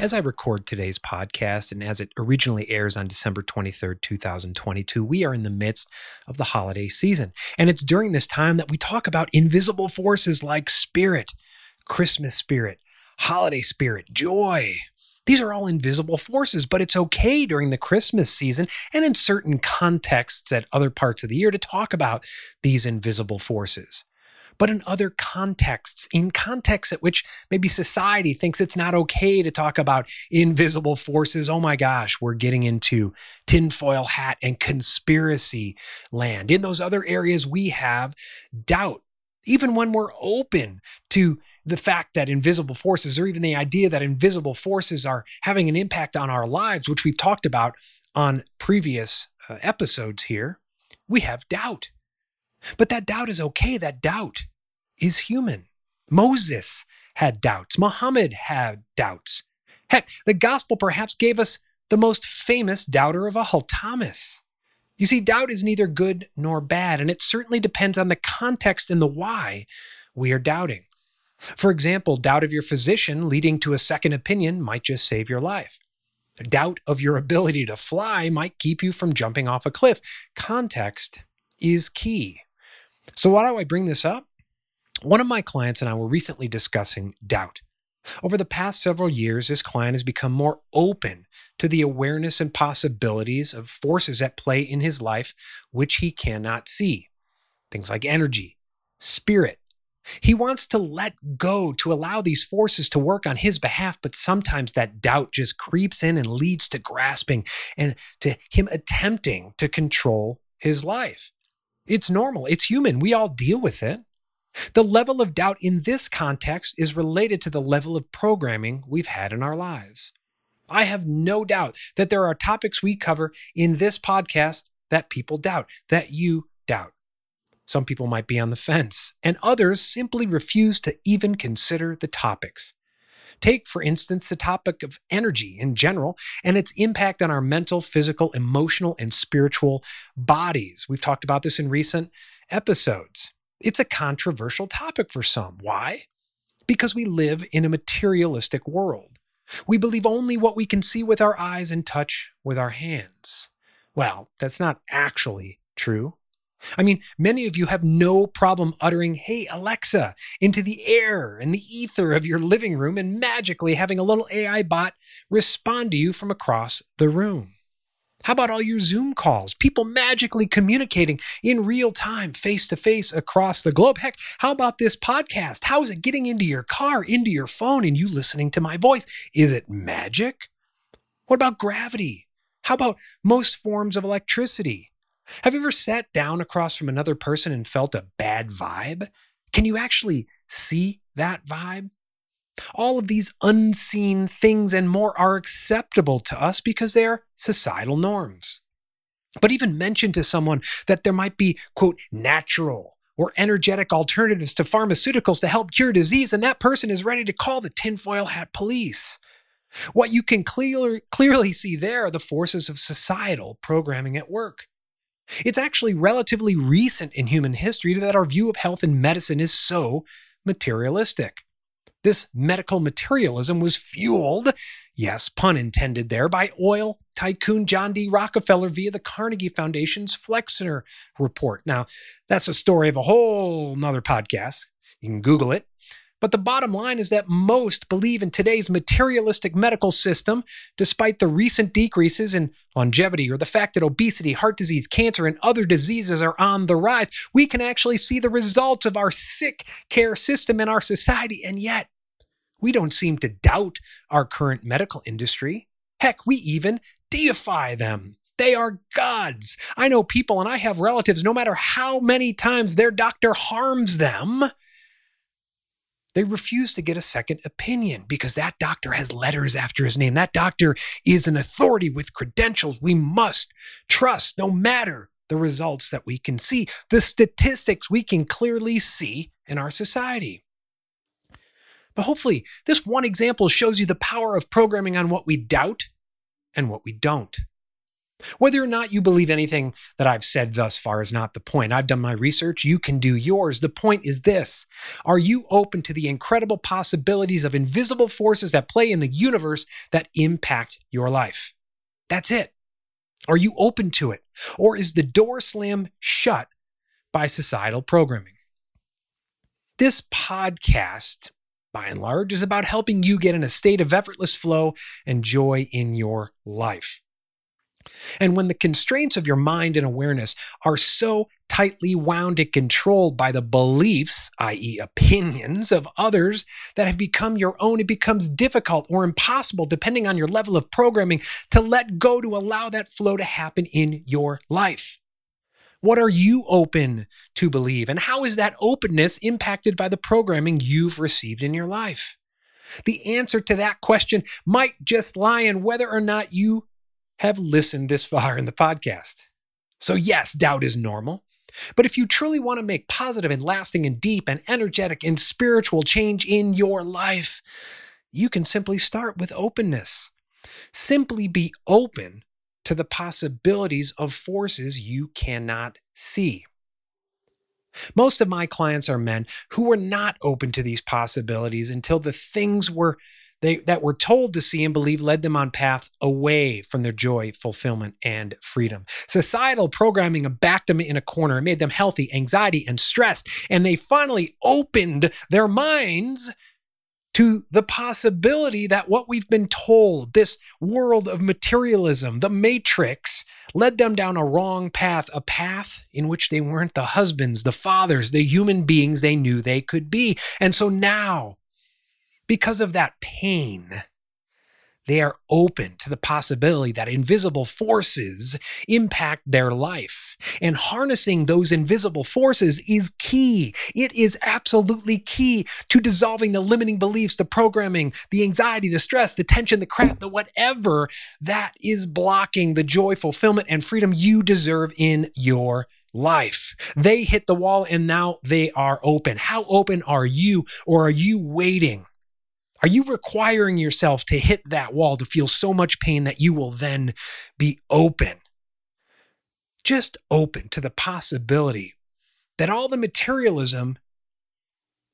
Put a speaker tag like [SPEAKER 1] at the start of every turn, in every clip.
[SPEAKER 1] As I record today's podcast and as it originally airs on December 23rd, 2022, we are in the midst of the holiday season. And it's during this time that we talk about invisible forces like spirit, Christmas spirit, holiday spirit, joy. These are all invisible forces, but it's okay during the Christmas season and in certain contexts at other parts of the year to talk about these invisible forces but in other contexts, in contexts at which maybe society thinks it's not okay to talk about invisible forces. Oh my gosh, we're getting into tinfoil hat and conspiracy land. In those other areas, we have doubt. Even when we're open to the fact that invisible forces, or even the idea that invisible forces are having an impact on our lives, which we've talked about on previous uh, episodes here, we have doubt. But that doubt is okay. That doubt is human. Moses had doubts. Muhammad had doubts. Heck, the gospel perhaps gave us the most famous doubter of all, Thomas. You see, doubt is neither good nor bad, and it certainly depends on the context and the why we are doubting. For example, doubt of your physician leading to a second opinion might just save your life. Doubt of your ability to fly might keep you from jumping off a cliff. Context is key. So, why do I bring this up? One of my clients and I were recently discussing doubt. Over the past several years, this client has become more open to the awareness and possibilities of forces at play in his life which he cannot see. Things like energy, spirit. He wants to let go to allow these forces to work on his behalf, but sometimes that doubt just creeps in and leads to grasping and to him attempting to control his life. It's normal, it's human. We all deal with it. The level of doubt in this context is related to the level of programming we've had in our lives. I have no doubt that there are topics we cover in this podcast that people doubt, that you doubt. Some people might be on the fence, and others simply refuse to even consider the topics. Take, for instance, the topic of energy in general and its impact on our mental, physical, emotional, and spiritual bodies. We've talked about this in recent episodes. It's a controversial topic for some. Why? Because we live in a materialistic world. We believe only what we can see with our eyes and touch with our hands. Well, that's not actually true. I mean, many of you have no problem uttering, Hey, Alexa, into the air and the ether of your living room and magically having a little AI bot respond to you from across the room. How about all your Zoom calls? People magically communicating in real time, face to face across the globe. Heck, how about this podcast? How is it getting into your car, into your phone, and you listening to my voice? Is it magic? What about gravity? How about most forms of electricity? Have you ever sat down across from another person and felt a bad vibe? Can you actually see that vibe? All of these unseen things and more are acceptable to us because they are societal norms. But even mention to someone that there might be, quote, natural or energetic alternatives to pharmaceuticals to help cure disease, and that person is ready to call the tinfoil hat police. What you can clear, clearly see there are the forces of societal programming at work. It's actually relatively recent in human history that our view of health and medicine is so materialistic. This medical materialism was fueled, yes, pun intended there, by oil tycoon John D. Rockefeller via the Carnegie Foundation's Flexner report. Now, that's a story of a whole nother podcast. You can Google it. But the bottom line is that most believe in today's materialistic medical system, despite the recent decreases in longevity or the fact that obesity, heart disease, cancer, and other diseases are on the rise. We can actually see the results of our sick care system in our society, and yet we don't seem to doubt our current medical industry. Heck, we even deify them. They are gods. I know people and I have relatives, no matter how many times their doctor harms them, they refuse to get a second opinion because that doctor has letters after his name. That doctor is an authority with credentials we must trust no matter the results that we can see, the statistics we can clearly see in our society. But hopefully, this one example shows you the power of programming on what we doubt and what we don't. Whether or not you believe anything that I've said thus far is not the point. I've done my research. You can do yours. The point is this Are you open to the incredible possibilities of invisible forces that play in the universe that impact your life? That's it. Are you open to it? Or is the door slammed shut by societal programming? This podcast, by and large, is about helping you get in a state of effortless flow and joy in your life. And when the constraints of your mind and awareness are so tightly wound and controlled by the beliefs, i.e., opinions of others that have become your own, it becomes difficult or impossible, depending on your level of programming, to let go to allow that flow to happen in your life. What are you open to believe? And how is that openness impacted by the programming you've received in your life? The answer to that question might just lie in whether or not you have listened this far in the podcast. So, yes, doubt is normal. But if you truly want to make positive and lasting and deep and energetic and spiritual change in your life, you can simply start with openness. Simply be open to the possibilities of forces you cannot see. Most of my clients are men who were not open to these possibilities until the things were they that were told to see and believe led them on paths away from their joy, fulfillment, and freedom. Societal programming backed them in a corner made them healthy, anxiety, and stressed. And they finally opened their minds to the possibility that what we've been told, this world of materialism, the matrix, led them down a wrong path, a path in which they weren't the husbands, the fathers, the human beings they knew they could be. And so now because of that pain, they are open to the possibility that invisible forces impact their life. And harnessing those invisible forces is key. It is absolutely key to dissolving the limiting beliefs, the programming, the anxiety, the stress, the tension, the crap, the whatever that is blocking the joy, fulfillment, and freedom you deserve in your life. They hit the wall and now they are open. How open are you, or are you waiting? Are you requiring yourself to hit that wall to feel so much pain that you will then be open? Just open to the possibility that all the materialism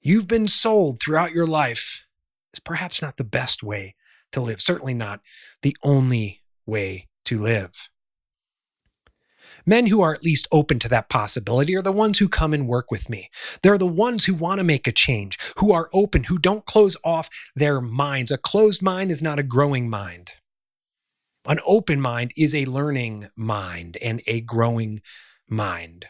[SPEAKER 1] you've been sold throughout your life is perhaps not the best way to live, certainly not the only way to live. Men who are at least open to that possibility are the ones who come and work with me. They're the ones who want to make a change, who are open, who don't close off their minds. A closed mind is not a growing mind. An open mind is a learning mind and a growing mind.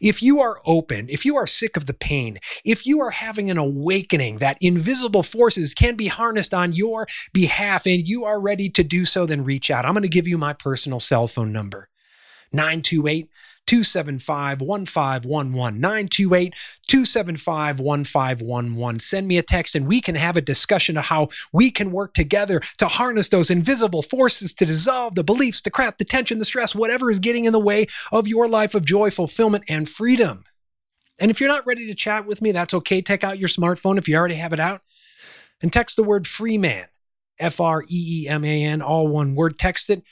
[SPEAKER 1] If you are open, if you are sick of the pain, if you are having an awakening that invisible forces can be harnessed on your behalf and you are ready to do so, then reach out. I'm going to give you my personal cell phone number. 928 275 1511. 928 275 1511. Send me a text and we can have a discussion of how we can work together to harness those invisible forces to dissolve the beliefs, the crap, the tension, the stress, whatever is getting in the way of your life of joy, fulfillment, and freedom. And if you're not ready to chat with me, that's okay. Take out your smartphone if you already have it out and text the word free man, F R E E M A N, all one word. Text it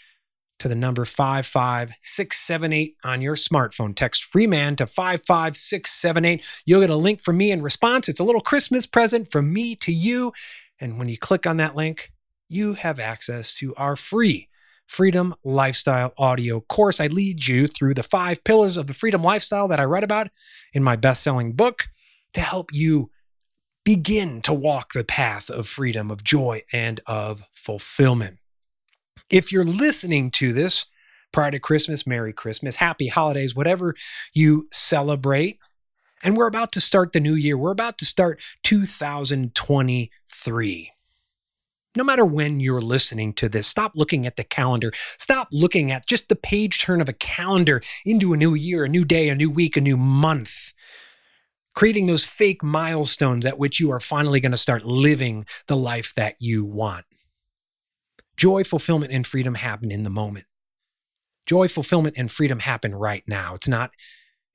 [SPEAKER 1] to the number 55678 on your smartphone. Text Freeman to 55678. You'll get a link from me in response. It's a little Christmas present from me to you. And when you click on that link, you have access to our free Freedom Lifestyle audio course. I lead you through the five pillars of the freedom lifestyle that I write about in my best selling book to help you begin to walk the path of freedom, of joy, and of fulfillment. If you're listening to this prior to Christmas, Merry Christmas, Happy Holidays, whatever you celebrate. And we're about to start the new year. We're about to start 2023. No matter when you're listening to this, stop looking at the calendar. Stop looking at just the page turn of a calendar into a new year, a new day, a new week, a new month. Creating those fake milestones at which you are finally going to start living the life that you want. Joy, fulfillment, and freedom happen in the moment. Joy, fulfillment, and freedom happen right now. It's not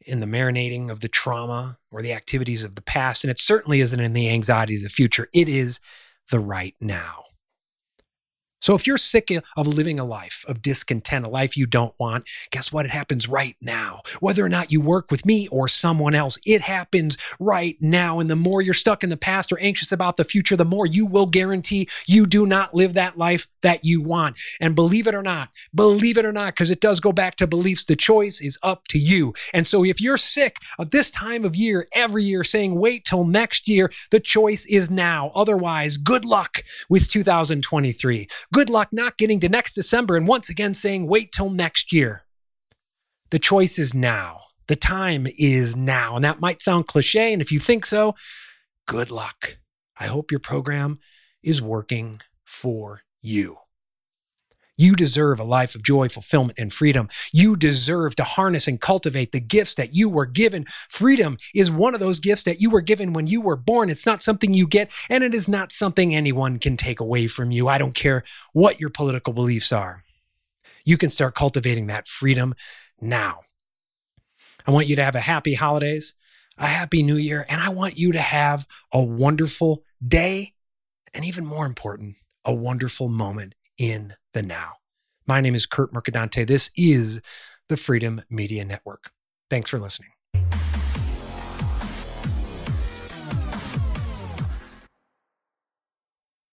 [SPEAKER 1] in the marinating of the trauma or the activities of the past, and it certainly isn't in the anxiety of the future. It is the right now. So if you're sick of living a life of discontent, a life you don't want, guess what? It happens right now. Whether or not you work with me or someone else, it happens right now. And the more you're stuck in the past or anxious about the future, the more you will guarantee you do not live that life that you want. And believe it or not, believe it or not, because it does go back to beliefs, the choice is up to you. And so if you're sick of this time of year, every year saying, wait till next year, the choice is now. Otherwise, good luck with 2023. Good luck not getting to next December and once again saying, wait till next year. The choice is now. The time is now. And that might sound cliche. And if you think so, good luck. I hope your program is working for you. You deserve a life of joy, fulfillment, and freedom. You deserve to harness and cultivate the gifts that you were given. Freedom is one of those gifts that you were given when you were born. It's not something you get, and it is not something anyone can take away from you. I don't care what your political beliefs are. You can start cultivating that freedom now. I want you to have a happy holidays, a happy new year, and I want you to have a wonderful day, and even more important, a wonderful moment in the now. My name is Kurt Mercadante. This is the Freedom Media Network. Thanks for listening.